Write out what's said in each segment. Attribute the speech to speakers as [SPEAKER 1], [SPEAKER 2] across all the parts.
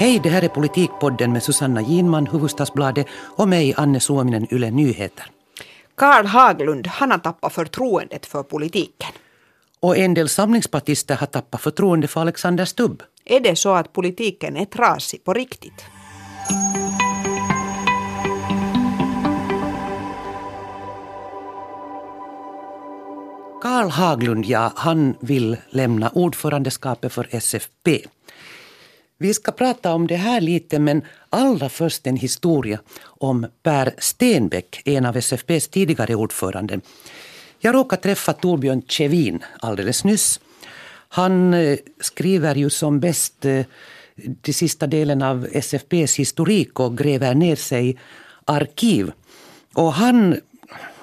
[SPEAKER 1] Hej, det här är Politikpodden med Susanna Ginman, Hufvudstadsbladet och mig, Anne Suominen, Yle Nyheter.
[SPEAKER 2] Karl Haglund, han har tappat förtroendet för politiken.
[SPEAKER 1] Och en del samlingspartister har tappat förtroende för Alexander Stubb.
[SPEAKER 2] Är det så att politiken är trasig på riktigt?
[SPEAKER 1] Karl Haglund, ja, han vill lämna ordförandeskapet för SFP. Vi ska prata om det här lite, men allra först en historia om Per Stenbeck, en av SFPs tidigare ordförande. Jag råkade träffa Torbjörn Kjevin alldeles nyss. Han eh, skriver ju som bäst eh, den sista delen av SFPs historik och gräver ner sig i arkiv. Och han,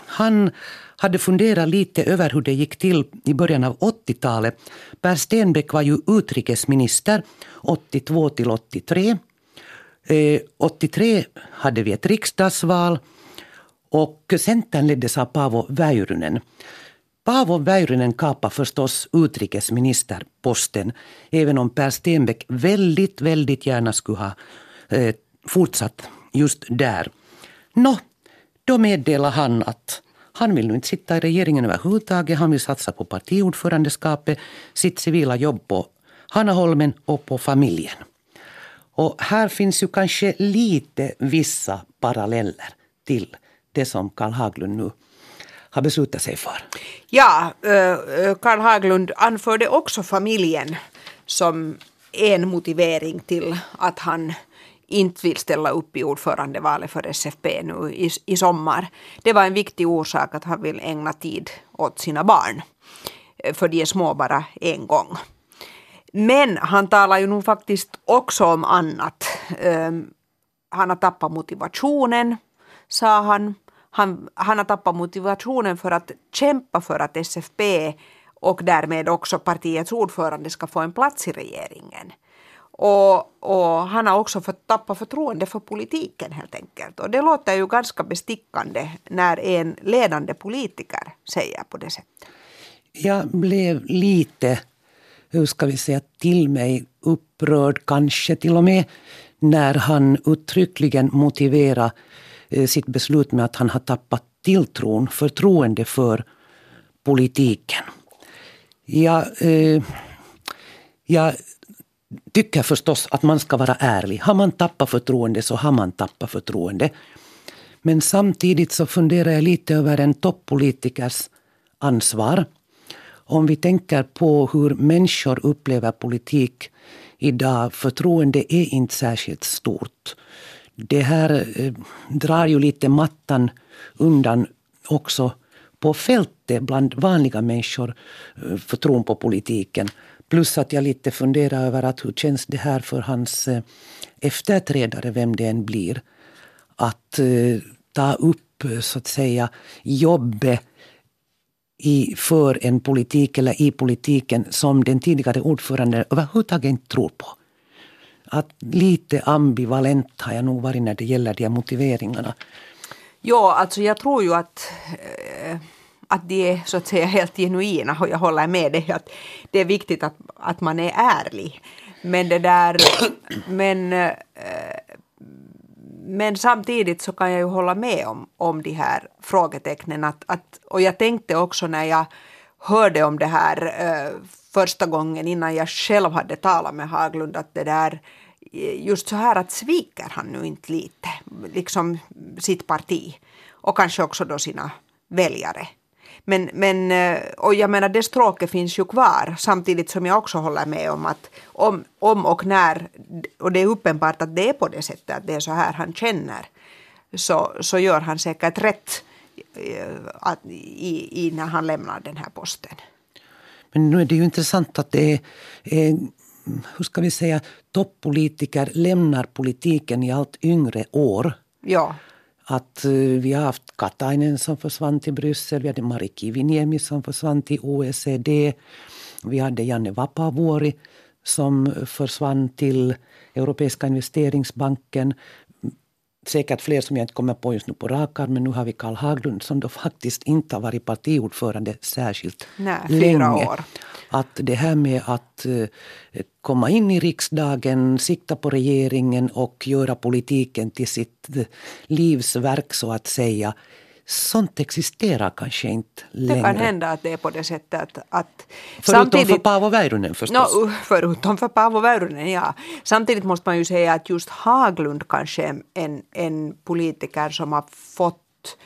[SPEAKER 1] han hade funderat lite över hur det gick till i början av 80-talet. Per Stenbeck var ju utrikesminister 82 till 83. Eh, 83 hade vi ett riksdagsval och Centern leddes av Paavo Väyrynen. Paavo Väyrynen kapade förstås utrikesministerposten även om Per Stenbeck väldigt, väldigt gärna skulle ha eh, fortsatt just där. Nå, då meddelade han att han vill nu inte sitta i regeringen överhuvudtaget. Han vill satsa på partiordförandeskapet, sitt civila jobb på Hanaholmen och på familjen. Och här finns ju kanske lite vissa paralleller till det som Karl Haglund nu har beslutat sig för.
[SPEAKER 2] Ja, eh, Karl Haglund anförde också familjen som en motivering till att han inte vill ställa upp i ordförandevalet för SFP nu i, i sommar. Det var en viktig orsak att han vill ägna tid åt sina barn. Eh, för de är små bara en gång. Men han talar ju nog faktiskt också om annat. Um, han har tappat motivationen, sa han. han. Han har tappat motivationen för att kämpa för att SFP och därmed också partiets ordförande ska få en plats i regeringen. Och, och, han har också fått tappa förtroende för politiken helt enkelt. Och det låter ju ganska bestickande när en ledande politiker säger på det sättet.
[SPEAKER 1] Jag blev lite, hur ska vi säga, till mig upprörd kanske till och med när han uttryckligen motiverar eh, sitt beslut med att han har tappat tilltron, förtroende för politiken. Jag, eh, jag tycker förstås att man ska vara ärlig. Har man tappat förtroende så har man tappat förtroende. Men samtidigt så funderar jag lite över en toppolitikers ansvar. Om vi tänker på hur människor upplever politik idag, förtroende är inte särskilt stort. Det här eh, drar ju lite mattan undan också på fältet bland vanliga människor, eh, för tron på politiken. Plus att jag lite funderar över att hur känns det här för hans eh, efterträdare, vem det än blir. Att eh, ta upp, eh, så att säga, jobbet i, för en politik eller i politiken som den tidigare ordföranden överhuvudtaget inte tror på. Att lite ambivalent har jag nog varit när det gäller de här motiveringarna.
[SPEAKER 2] Ja, alltså jag tror ju att eh, att de är så att säga helt genuina och jag håller med dig att det är viktigt att, att man är ärlig. Men det där, men, äh, men samtidigt så kan jag ju hålla med om, om de här frågetecknen. Att, att, och jag tänkte också när jag hörde om det här äh, första gången innan jag själv hade talat med Haglund att det där eh, just så här att sviker han nu inte lite liksom sitt parti och kanske också då sina väljare. Men, men, eh, och jag menar det stråket finns ju kvar samtidigt som jag också håller med om att om, om och när, och det är uppenbart att det är på det sättet att det är så här han känner, så, så gör han säkert rätt eh, i, i när han lämnar den här posten.
[SPEAKER 1] Men nu är det ju intressant att det är, är hur ska vi säga, toppolitiker lämnar politiken i allt yngre år.
[SPEAKER 2] Ja
[SPEAKER 1] att eh, vi har haft Katainen som försvann till Bryssel, vi hade Mari Kiviniemi som försvann till OECD. Vi hade Janne Vapavuori som försvann till Europeiska investeringsbanken. Säkert fler som jag inte kommer på just nu på rak men nu har vi Karl Haglund som då faktiskt inte har varit partiordförande särskilt
[SPEAKER 2] Nej,
[SPEAKER 1] länge.
[SPEAKER 2] År.
[SPEAKER 1] att det här med att eh, komma in i riksdagen, sikta på regeringen och göra politiken till sitt eh, livsverk så att säga sånt existerar kanske inte längre.
[SPEAKER 2] Det kan hända att det är på det sättet att... att
[SPEAKER 1] förutom samtidigt, för Paavo Väyrynen förstås.
[SPEAKER 2] No, förutom för Paavo Väyrynen, ja. Samtidigt måste man ju säga att just Haglund kanske är en, en politiker som har fått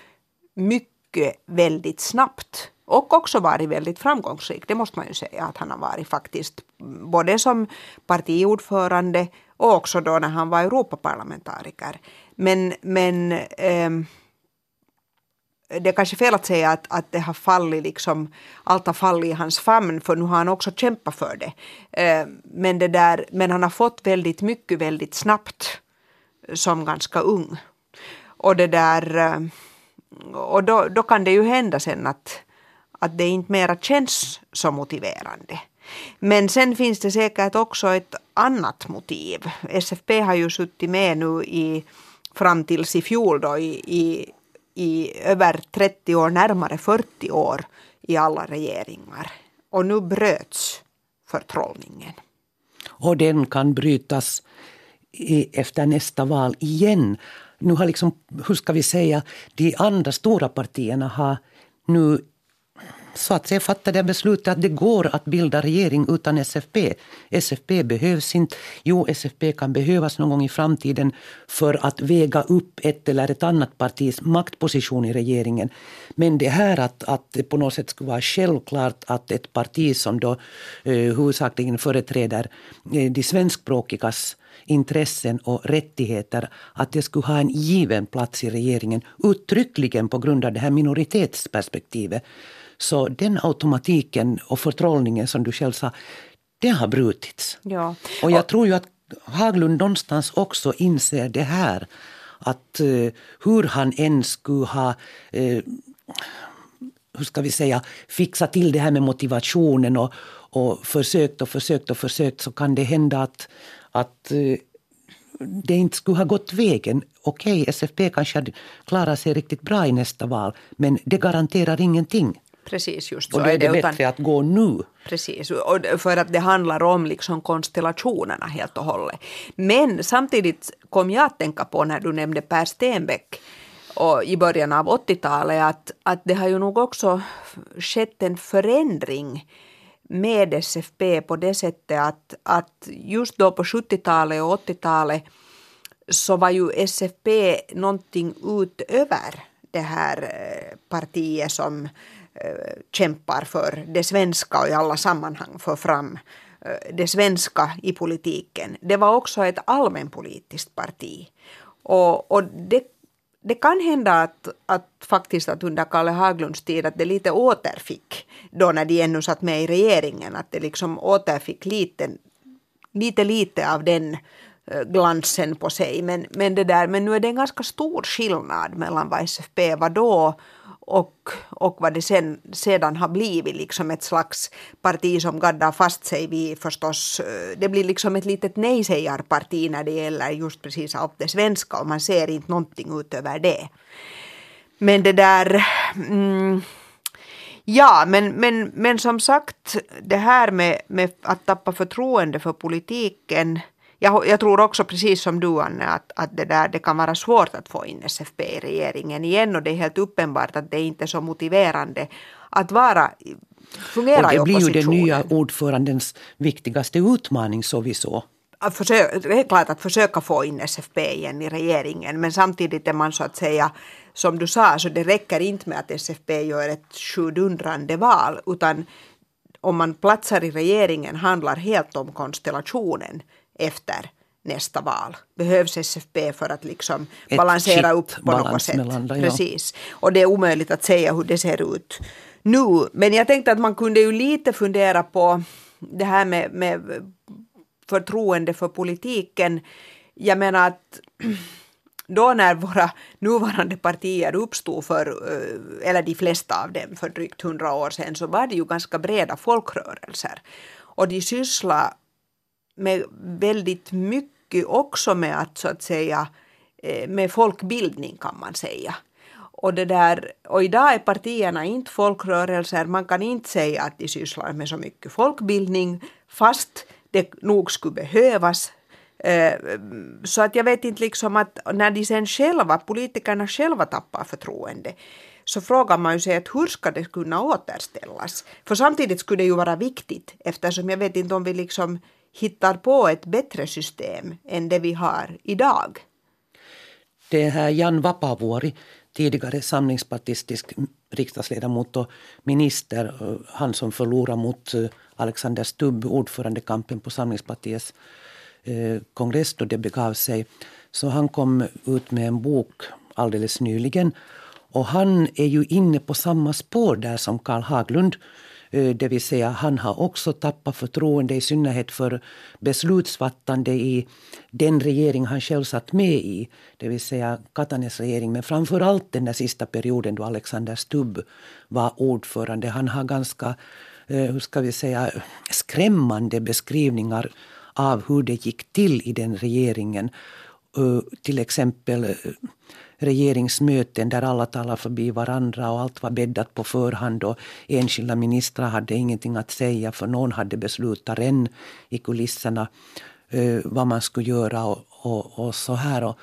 [SPEAKER 2] mycket väldigt snabbt och också varit väldigt framgångsrik. Det måste man ju säga att han har varit faktiskt. Både som partiordförande och också då när han var Europaparlamentariker. Men, men eh, det är kanske fel att säga att, att det har fallit liksom, allt har fallit i hans famn för nu har han också kämpat för det. Eh, men, det där, men han har fått väldigt mycket väldigt snabbt eh, som ganska ung. Och det där eh, och då, då kan det ju hända sen att, att det inte mera känns så motiverande. Men sen finns det säkert också ett annat motiv. SFP har ju suttit med nu i, fram tills i fjol då, i, i i över 30 år, närmare 40 år i alla regeringar. Och nu bröts förtrollningen.
[SPEAKER 1] Och den kan brytas efter nästa val igen. Nu har liksom, hur ska vi säga, de andra stora partierna har nu så att säga fattade beslutet att det går att bilda regering utan SFP. SFP behövs inte. Jo, SFP kan behövas någon gång i framtiden för att väga upp ett eller ett annat partis maktposition i regeringen. Men det här att, att det på något sätt skulle vara självklart att ett parti som då eh, huvudsakligen företräder eh, de svenskspråkigas intressen och rättigheter att det skulle ha en given plats i regeringen uttryckligen på grund av det här minoritetsperspektivet. Så den automatiken och förtrollningen som du själv sa, det har brutits.
[SPEAKER 2] Ja.
[SPEAKER 1] Och jag tror ju att Haglund någonstans också inser det här. Att uh, hur han än skulle ha uh, hur ska vi säga, fixat till det här med motivationen och, och försökt och försökt och försökt så kan det hända att, att uh, det inte skulle ha gått vägen. Okej, SFP kanske hade klarat sig riktigt bra i nästa val men det garanterar ingenting.
[SPEAKER 2] Precis, just
[SPEAKER 1] så. Och då är det, det bättre att gå nu.
[SPEAKER 2] Precis, och för att det handlar om liksom konstellationerna helt och hållet. Men samtidigt kom jag att tänka på när du nämnde Per Stenbeck och i början av 80-talet att, att det har ju nog också skett en förändring med SFP på det sättet att, att just då på 70-talet och 80-talet så var ju SFP någonting utöver det här eh, partiet som Eh, kämpar för det svenska och i alla sammanhang för fram eh, det svenska i politiken. Det var också ett allmänpolitiskt parti. Och, och det, det kan hända att, att faktiskt att under Kalle Haglunds tid att det lite återfick, då när de ännu satt med i regeringen, att det liksom återfick lite, lite, lite av den eh, glansen på sig. Men, men, det där, men nu är det en ganska stor skillnad mellan vad SFP var då och, och vad det sen, sedan har blivit liksom ett slags parti som gaddar fast sig vid förstås, eh, det blir liksom ett litet nej-sägarparti när det gäller just precis allt det svenska och man ser inte någonting utöver det. Men det där, mm, ja men, men, men som sagt det här med, med att tappa förtroende för politiken jag, jag, tror också precis som du Anne att, att det, där, det kan vara svårt att få in SFP i regeringen igen och det är helt uppenbart att det inte är så motiverande att vara fungera
[SPEAKER 1] och
[SPEAKER 2] det
[SPEAKER 1] blir ju den nya ordförandens viktigaste utmaning sowieso.
[SPEAKER 2] Att försöka, det är klart att försöka få in SFP igen i regeringen men samtidigt är man så att säga som du sa så det räcker inte med att SFP gör ett sjudundrande val utan om man platsar i regeringen handlar helt om konstellationen efter nästa val. Behövs SFP för att liksom balansera upp på något sätt. Mellan, ja. Precis. Och det är omöjligt att säga hur det ser ut nu. Men jag tänkte att man kunde ju lite fundera på det här med, med förtroende för politiken. Jag menar att då när våra nuvarande partier uppstod för, eh, eller de flesta av dem för drygt hundra år sedan, så var det ju ganska breda folkrörelser. Och de sysslade med väldigt mycket också med att så att säga eh, med folkbildning kan man säga. Och, det där, och idag är partierna inte folkrörelser. Man kan inte säga att de sysslar med så mycket folkbildning fast det nog skulle behövas. Eh, så att jag vet inte liksom att när de sen själva, politikerna själva tappar förtroende så frågar man ju sig att hur ska det kunna återställas? För samtidigt skulle det ju vara viktigt eftersom jag vet inte om vi liksom hittar på ett bättre system än det vi har idag.
[SPEAKER 1] Det här Jan Vapavuori, tidigare samlingspartistisk riksdagsledamot och minister, han som förlorade mot eh, Alexander Stubb, ordförandekampen på Samlingspartiets eh, kongress då det begav sig. Så han kom ut med en bok alldeles nyligen och han är ju inne på samma spår där som Karl Haglund. Eh, det vill säga han har också tappat förtroende i synnerhet för beslutsfattande i den regering han själv satt med i. Det vill säga Katanes regering. Men framför allt den där sista perioden då Alexander Stubb var ordförande. Han har ganska, eh, hur ska vi säga, skrämmande beskrivningar av hur det gick till i den regeringen. Eh, till exempel regeringsmöten där alla talade förbi varandra och allt var bäddat på förhand och enskilda ministrar hade ingenting att säga för någon hade beslutat redan i kulisserna uh, vad man skulle göra och, och, och så här. Och,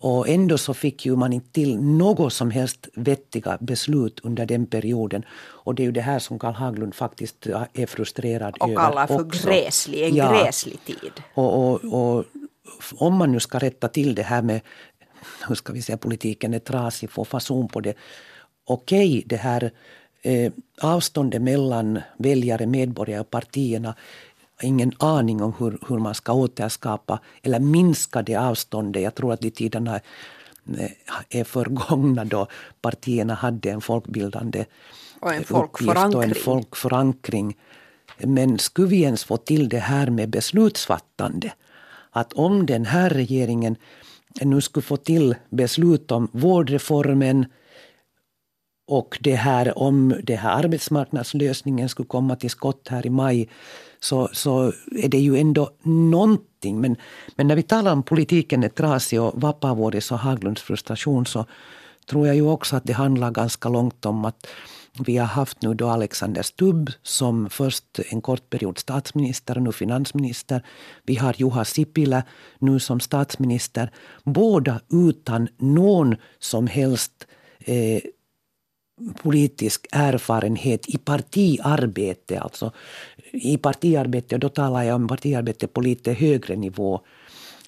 [SPEAKER 1] och ändå så fick ju man inte till något som helst vettiga beslut under den perioden. Och det är ju det här som Karl Haglund faktiskt är frustrerad
[SPEAKER 2] och
[SPEAKER 1] över.
[SPEAKER 2] Och kallar för också. gräslig, en ja. gräslig tid.
[SPEAKER 1] Och, och, och om man nu ska rätta till det här med hur ska vi säga, politiken är trasig, få fason på det. Okej, det här eh, avståndet mellan väljare, medborgare och partierna ingen aning om hur, hur man ska återskapa eller minska det avståndet. Jag tror att de tiderna eh, är förgångna då partierna hade en folkbildande
[SPEAKER 2] och en folkförankring.
[SPEAKER 1] och en folkförankring. Men skulle vi ens få till det här med beslutsfattande? Att om den här regeringen nu skulle få till beslut om vårdreformen och det här om det här arbetsmarknadslösningen skulle komma till skott här i maj så, så är det ju ändå någonting. Men, men när vi talar om politiken är trasig och Vapaavuoris och Haglunds frustration så tror jag ju också att det handlar ganska långt om att vi har haft nu då Alexander Stubb som först en kort period statsminister och nu finansminister. Vi har Juha Sipilä nu som statsminister. Båda utan någon som helst eh, politisk erfarenhet i partiarbete. Alltså i partiarbete, och då talar jag om partiarbete på lite högre nivå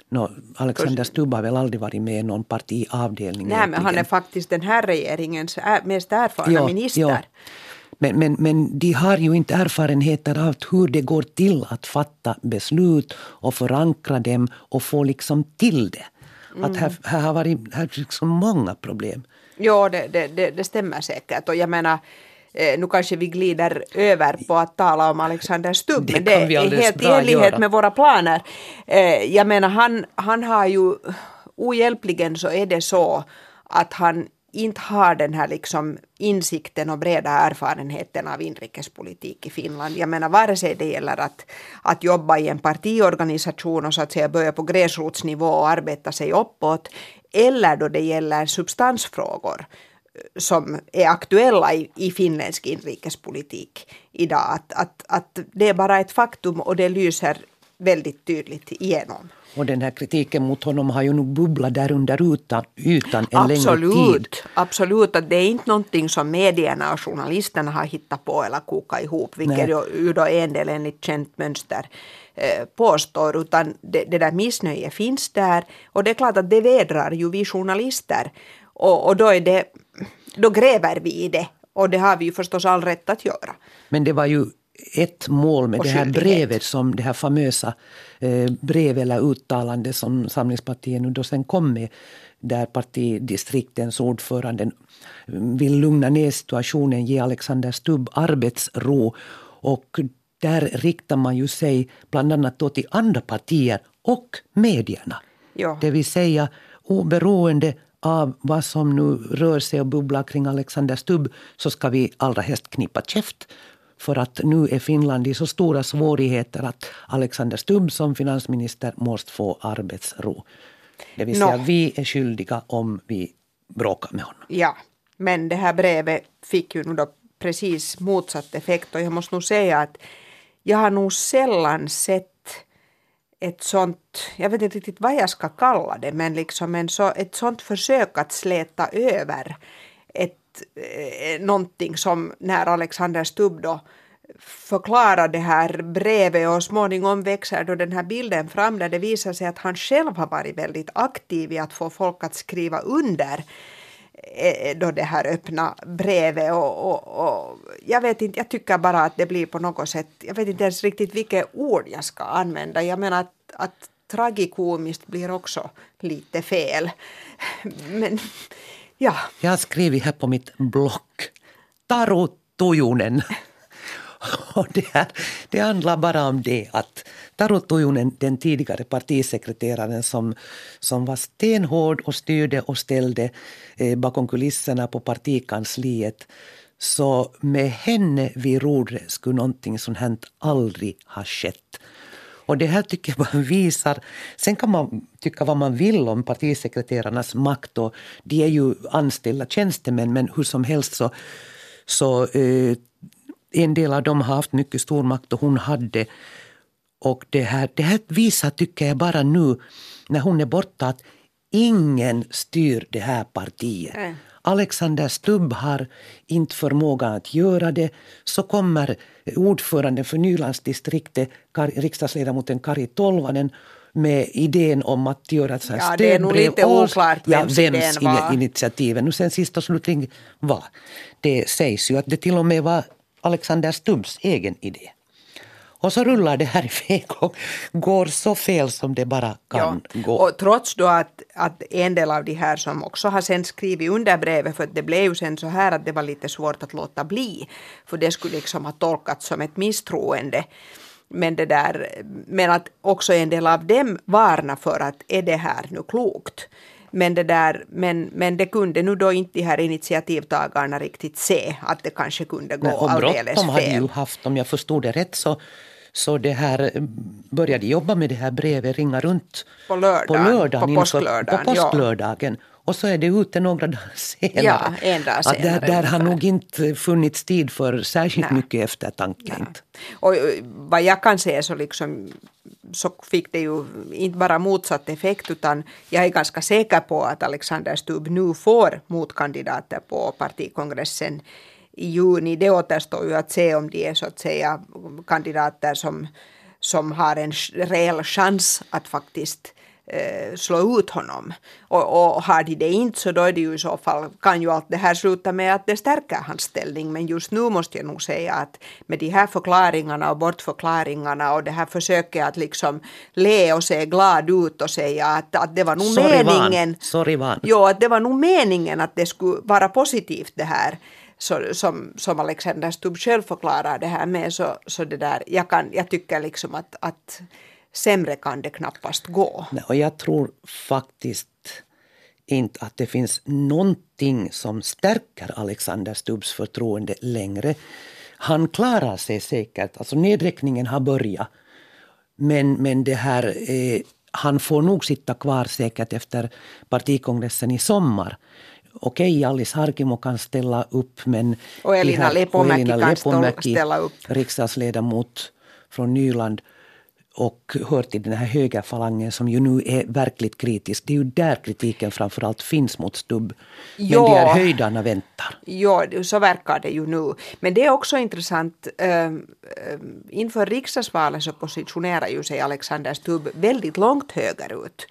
[SPEAKER 1] No, Alexander Stubb har väl aldrig varit med i någon partiavdelning.
[SPEAKER 2] Nej, men han är faktiskt den här regeringens mest erfarna ja, minister. Ja.
[SPEAKER 1] Men, men, men de har ju inte erfarenheter av hur det går till att fatta beslut och förankra dem och få liksom till det. Mm. Att här, här har varit här liksom många problem.
[SPEAKER 2] Ja, det, det, det, stämmer säkert. Och jag menar, Eh, nu kanske vi glider över på att tala om Alexander Stubb, men det är helt i enlighet med våra planer. Eh, jag menar, han, han har ju ohjälpligen så är det så att han inte har den här liksom insikten och breda erfarenheten av inrikespolitik i Finland. Jag menar vare sig det gäller att, att jobba i en partiorganisation och så att säga börja på gräsrotsnivå och arbeta sig uppåt eller då det gäller substansfrågor som är aktuella i, i finländsk inrikespolitik idag. Att, att, att det är bara ett faktum och det lyser väldigt tydligt igenom.
[SPEAKER 1] Och den här kritiken mot honom har ju nog bubblat där under ytan, ytan en
[SPEAKER 2] absolut,
[SPEAKER 1] längre tid.
[SPEAKER 2] Absolut, att det är inte någonting som medierna och journalisterna har hittat på eller kokat ihop, vilket ju då en del enligt känt mönster eh, påstår, utan det, det där missnöjet finns där och det är klart att det vädrar ju vi journalister och, och då, är det, då gräver vi i det och det har vi ju förstås all rätt att göra.
[SPEAKER 1] Men det var ju ett mål med det här brevet, som det här famösa eh, brev eller uttalande som Samlingspartiet nu då sen kom med där partidistriktens ordförande vill lugna ner situationen, ge Alexander Stubb arbetsro. Och där riktar man ju sig bland annat då till andra partier och medierna. Ja. Det vill säga oberoende av vad som nu rör sig och bubblar kring Alexander Stubb så ska vi allra helst knippa käft. För att nu är Finland i så stora svårigheter att Alexander Stubb som finansminister måste få arbetsro. Det vill säga no. vi är skyldiga om vi bråka med honom.
[SPEAKER 2] Ja, men det här brevet fick ju nu då precis motsatt effekt och jag måste nog säga att jag har nog sällan sett ett sånt, jag vet inte riktigt vad jag ska kalla det, men liksom en så, ett sånt försök att släta över ett, eh, någonting som när Alexander Stubb då förklarar det här brevet och småningom växer då den här bilden fram där det visar sig att han själv har varit väldigt aktiv i att få folk att skriva under då det här öppna brevet och, och, och, jag vet inte, jag tycker bara att det blir på något sätt, jag vet inte ens riktigt vilket ord jag ska använda. Jag menar att, att tragikomiskt blir också lite fel. Men ja.
[SPEAKER 1] Jag har skrivit här på mitt block, Taru Tujunen. Och det, här, det handlar bara om det att Taru Tujunen, den tidigare partisekreteraren som, som var stenhård och styrde och ställde eh, bakom kulisserna på partikansliet så med henne vid rodret skulle någonting sånt här aldrig ha skett. Och det här tycker jag bara visar... Sen kan man tycka vad man vill om partisekreterarnas makt och de är ju anställda tjänstemän men hur som helst så, så eh, en del av dem har haft mycket stor makt och hon hade. Och det här, det här visar, tycker jag, bara nu när hon är borta att ingen styr det här partiet. Mm. Alexander Stubb har inte förmågan att göra det. Så kommer ordföranden för Nylandsdistriktet, riksdagsledamoten Kari Tolvanen med idén om att göra ett
[SPEAKER 2] ja, stödbrev. Det är nog lite oklart ja, vems,
[SPEAKER 1] vems initiativen nu sen sist och slutligen var. Det sägs ju att det till och med var Alexander Stubbs egen idé. Och så rullar det här iväg och går så fel som det bara kan ja. gå.
[SPEAKER 2] Och trots då att, att en del av de här som också har sen skrivit under brevet, för det blev ju sen så här att det var lite svårt att låta bli, för det skulle liksom ha tolkats som ett misstroende. Men, det där, men att också en del av dem varnar för att är det här nu klokt? Men det, där, men, men det kunde nu då inte de här initiativtagarna riktigt se att det kanske kunde gå
[SPEAKER 1] Nej, alldeles fel. De hade ju haft, om jag förstod det rätt, så så det här, började jobba med det här brevet, ringa runt
[SPEAKER 2] på lördagen, på, lördagen, på påsklördagen.
[SPEAKER 1] På påsklördagen. Ja. Och så är det ute några dagar senare.
[SPEAKER 2] Ja, en dag senare.
[SPEAKER 1] Att där, där har nog inte funnits tid för särskilt Nej. mycket eftertanke.
[SPEAKER 2] Nej. Och vad jag kan se så liksom så fick det ju inte bara motsatt effekt utan jag är ganska säker på att Alexander Stubb nu får motkandidater på partikongressen i juni. Det återstår ju att se om de är så att säga kandidater som, som har en reell chans att faktiskt eh, slå ut honom. Och, och har de det inte så då är det ju i så fall, kan ju allt det här sluta med att det stärker hans ställning. Men just nu måste jag nog säga att med de här förklaringarna och bortförklaringarna och det här försöket att liksom le och se glad ut och säga att, att det var nog
[SPEAKER 1] Sorry
[SPEAKER 2] meningen.
[SPEAKER 1] Van. Sorry van.
[SPEAKER 2] Jo, att det var nog meningen att det skulle vara positivt det här så, som, som Alexander Stubb själv förklarar det här med så, så det där, jag, kan, jag tycker liksom att, att sämre kan det knappast gå.
[SPEAKER 1] Nej, och jag tror faktiskt inte att det finns någonting som stärker Alexander Stubbs förtroende längre. Han klarar sig säkert, alltså nedräkningen har börjat. Men, men det här, eh, han får nog sitta kvar säkert efter partikongressen i sommar okej, Alice Harkimo kan ställa upp men...
[SPEAKER 2] Och Elina Lepomäki kan ställa upp.
[SPEAKER 1] Riksdagsledamot från Nyland och hör till den här högerfalangen som ju nu är verkligt kritisk. Det är ju där kritiken framförallt finns mot Stubb. Men jo. de här höjdarna väntar.
[SPEAKER 2] Ja, så verkar det ju nu. Men det är också intressant. Äh, inför riksdagsvalet så positionerar ju sig Alexander Stubb väldigt långt högerut.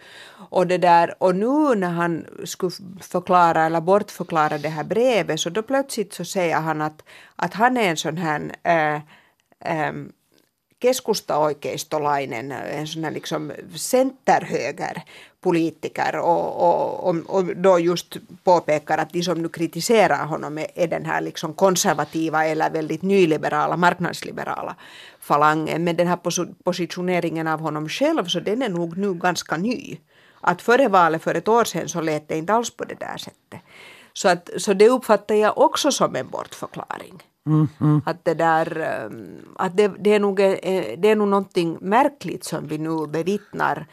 [SPEAKER 2] Och, det där, och nu när han skulle förklara eller bortförklara det här brevet så då plötsligt så säger han att, att han är en sån här äh, äh, keskustaoikeistolainen eh, liksom centerhöger politiker och, och, och, och, då just påpekar att de som nu kritiserar honom är, är den här liksom konservativa eller väldigt nyliberala, marknadsliberala falangen. Men den här positioneringen av honom själv så den är nog nu ganska ny. Att före valet för ett år sedan så lät det inte alls på det där sättet. Så, att, så det uppfattar jag också som en bortförklaring. Mm, mm. Att det där, eh, att det, det, är nog, eh, det är nog någonting märkligt som vi nu bevittnar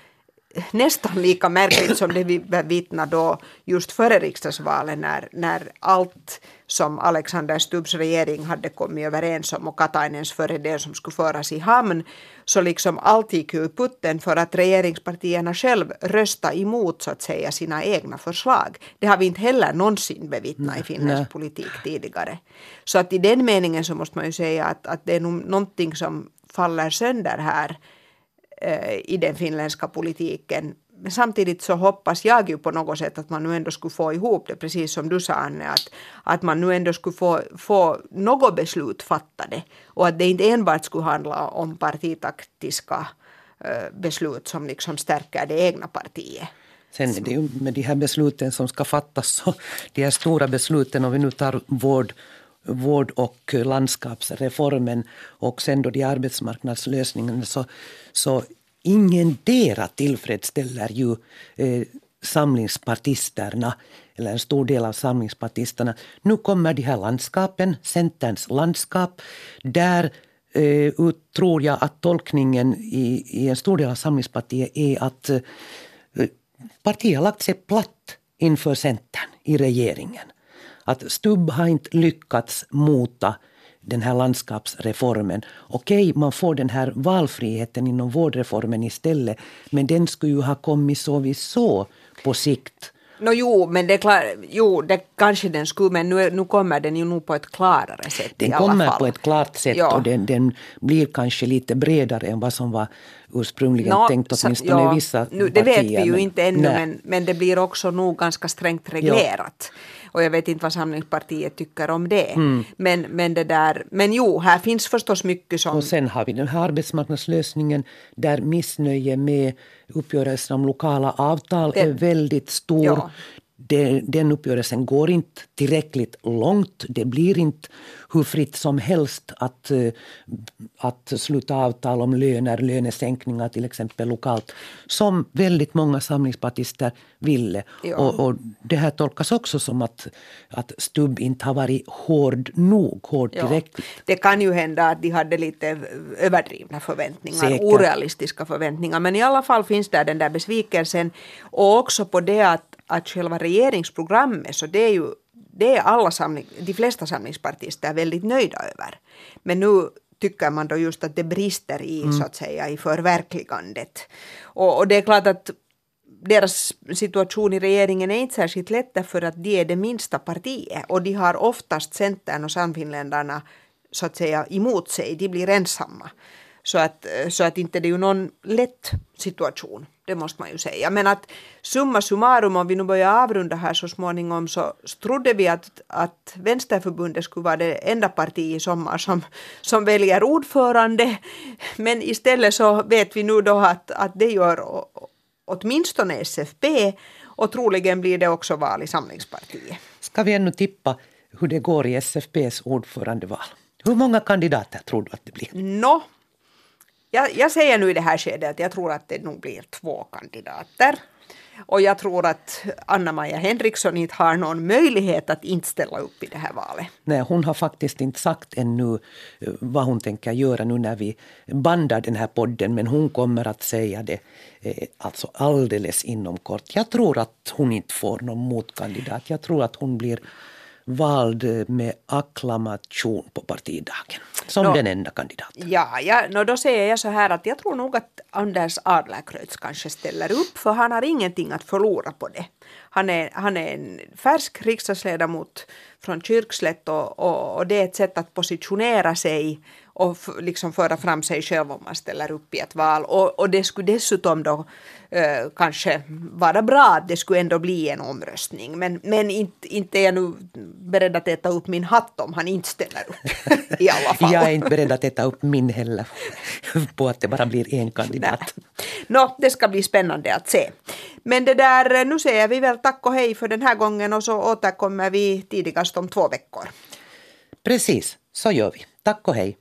[SPEAKER 2] nästan lika märkligt som det vi bevittnade då just före riksdagsvalet när, när allt som Alexander Stubbs regering hade kommit överens om och Katainens före det som skulle föras i hamn så liksom allt gick ju i putten för att regeringspartierna själv röstade emot så att säga sina egna förslag. Det har vi inte heller någonsin bevittnat i finländsk politik tidigare. Så att i den meningen så måste man ju säga att, att det är någonting som faller sönder här Eh, i den finländska politiken. Men samtidigt så hoppas jag ju på något sätt att man nu ändå skulle få ihop det, precis som du sa Anne, att, att man nu ändå skulle få, få något beslut fattade och att det inte enbart skulle handla om partitaktiska eh, beslut som liksom stärker det egna partiet.
[SPEAKER 1] Sen är det ju med de här besluten som ska fattas, så de här stora besluten, om vi nu tar vård vård och landskapsreformen och sen då de arbetsmarknadslösningarna så, så ingendera tillfredsställer ju eh, samlingspartisterna eller en stor del av samlingspartisterna. Nu kommer de här landskapen, Centerns landskap. Där eh, tror jag att tolkningen i, i en stor del av Samlingspartiet är att eh, partiet har lagt sig platt inför Centern i regeringen att Stubb har inte lyckats mota den här landskapsreformen. Okej, man får den här valfriheten inom vårdreformen istället, men den skulle ju ha kommit så på sikt.
[SPEAKER 2] No, jo, men det, klar, jo, det kanske den skulle, men nu, nu kommer den ju nog på ett klarare sätt
[SPEAKER 1] Den kommer på ett klart sätt ja. och den, den blir kanske lite bredare än vad som var ursprungligen no, tänkt, åtminstone ja, i vissa
[SPEAKER 2] nu, Det partier, vet vi ju men, inte ännu, men, men det blir också nog ganska strängt reglerat. Ja. Och jag vet inte vad Samlingspartiet tycker om det. Mm. Men, men, det där, men jo, här finns förstås mycket som...
[SPEAKER 1] Och sen har vi den här arbetsmarknadslösningen där missnöje med uppgörelsen om lokala avtal det, är väldigt stor. Ja. Den uppgörelsen går inte tillräckligt långt. Det blir inte hur fritt som helst att, eh, att sluta avtal om löner, lönesänkningar till exempel lokalt, som väldigt många samlingspartister ville. Ja. Och, och, det här tolkas också som att, att Stubb inte har varit hård nog, hård ja. tillräckligt.
[SPEAKER 2] Det kan ju hända att de hade lite överdrivna förväntningar, Säkert. orealistiska förväntningar, men i alla fall finns där den där besvikelsen och också på det att, att själva regeringsprogrammet, så det är ju det är alla samling, de flesta samlingspartister väldigt nöjda över. Men nu tycker man då just att det brister i, mm. så att säga, i förverkligandet. Och, och det är klart att deras situation i regeringen är inte särskilt lätt därför att de är det minsta partiet och de har oftast Centern och Sannfinländarna så att säga emot sig, de blir ensamma. Så att, så att inte det är ju någon lätt situation, det måste man ju säga. Men att summa summarum, om vi nu börjar avrunda här så småningom, så trodde vi att, att Vänsterförbundet skulle vara det enda parti i sommar som, som väljer ordförande. Men istället så vet vi nu då att, att det gör åtminstone SFP och troligen blir det också val i Samlingspartiet.
[SPEAKER 1] Ska vi ännu tippa hur det går i SFPs ordförandeval? Hur många kandidater tror du att det blir?
[SPEAKER 2] Nå, jag, jag säger nu i det här skedet att jag tror att det nog blir två kandidater. Och jag tror att Anna-Maja Henriksson inte har någon möjlighet att inte ställa upp i det här valet.
[SPEAKER 1] Nej, hon har faktiskt inte sagt ännu eh, vad hon tänker göra nu när vi bandar den här podden. Men hon kommer att säga det eh, alltså alldeles inom kort. Jag tror att hon inte får någon motkandidat. Jag tror att hon blir vald med acklamation på partidagen som no, den enda kandidaten.
[SPEAKER 2] Ja, ja no, då säger jag så här att jag tror nog att Anders Adlercreutz kanske ställer upp för han har ingenting att förlora på det. Han är, han är en färsk riksdagsledamot från Kyrkslätt och, och, och det är ett sätt att positionera sig och liksom föra fram sig själv om man ställer upp i ett val. Och, och det skulle dessutom då eh, kanske vara bra att det skulle ändå bli en omröstning. Men, men inte, inte är jag nu beredd att äta upp min hatt om han inte ställer upp. I alla fall.
[SPEAKER 1] jag är inte beredd att äta upp min heller på att det bara blir en kandidat.
[SPEAKER 2] Nå, det ska bli spännande att se. Men det där, nu säger vi väl tack och hej för den här gången och så återkommer vi tidigast om två veckor.
[SPEAKER 1] Precis, så gör vi. Tack och hej.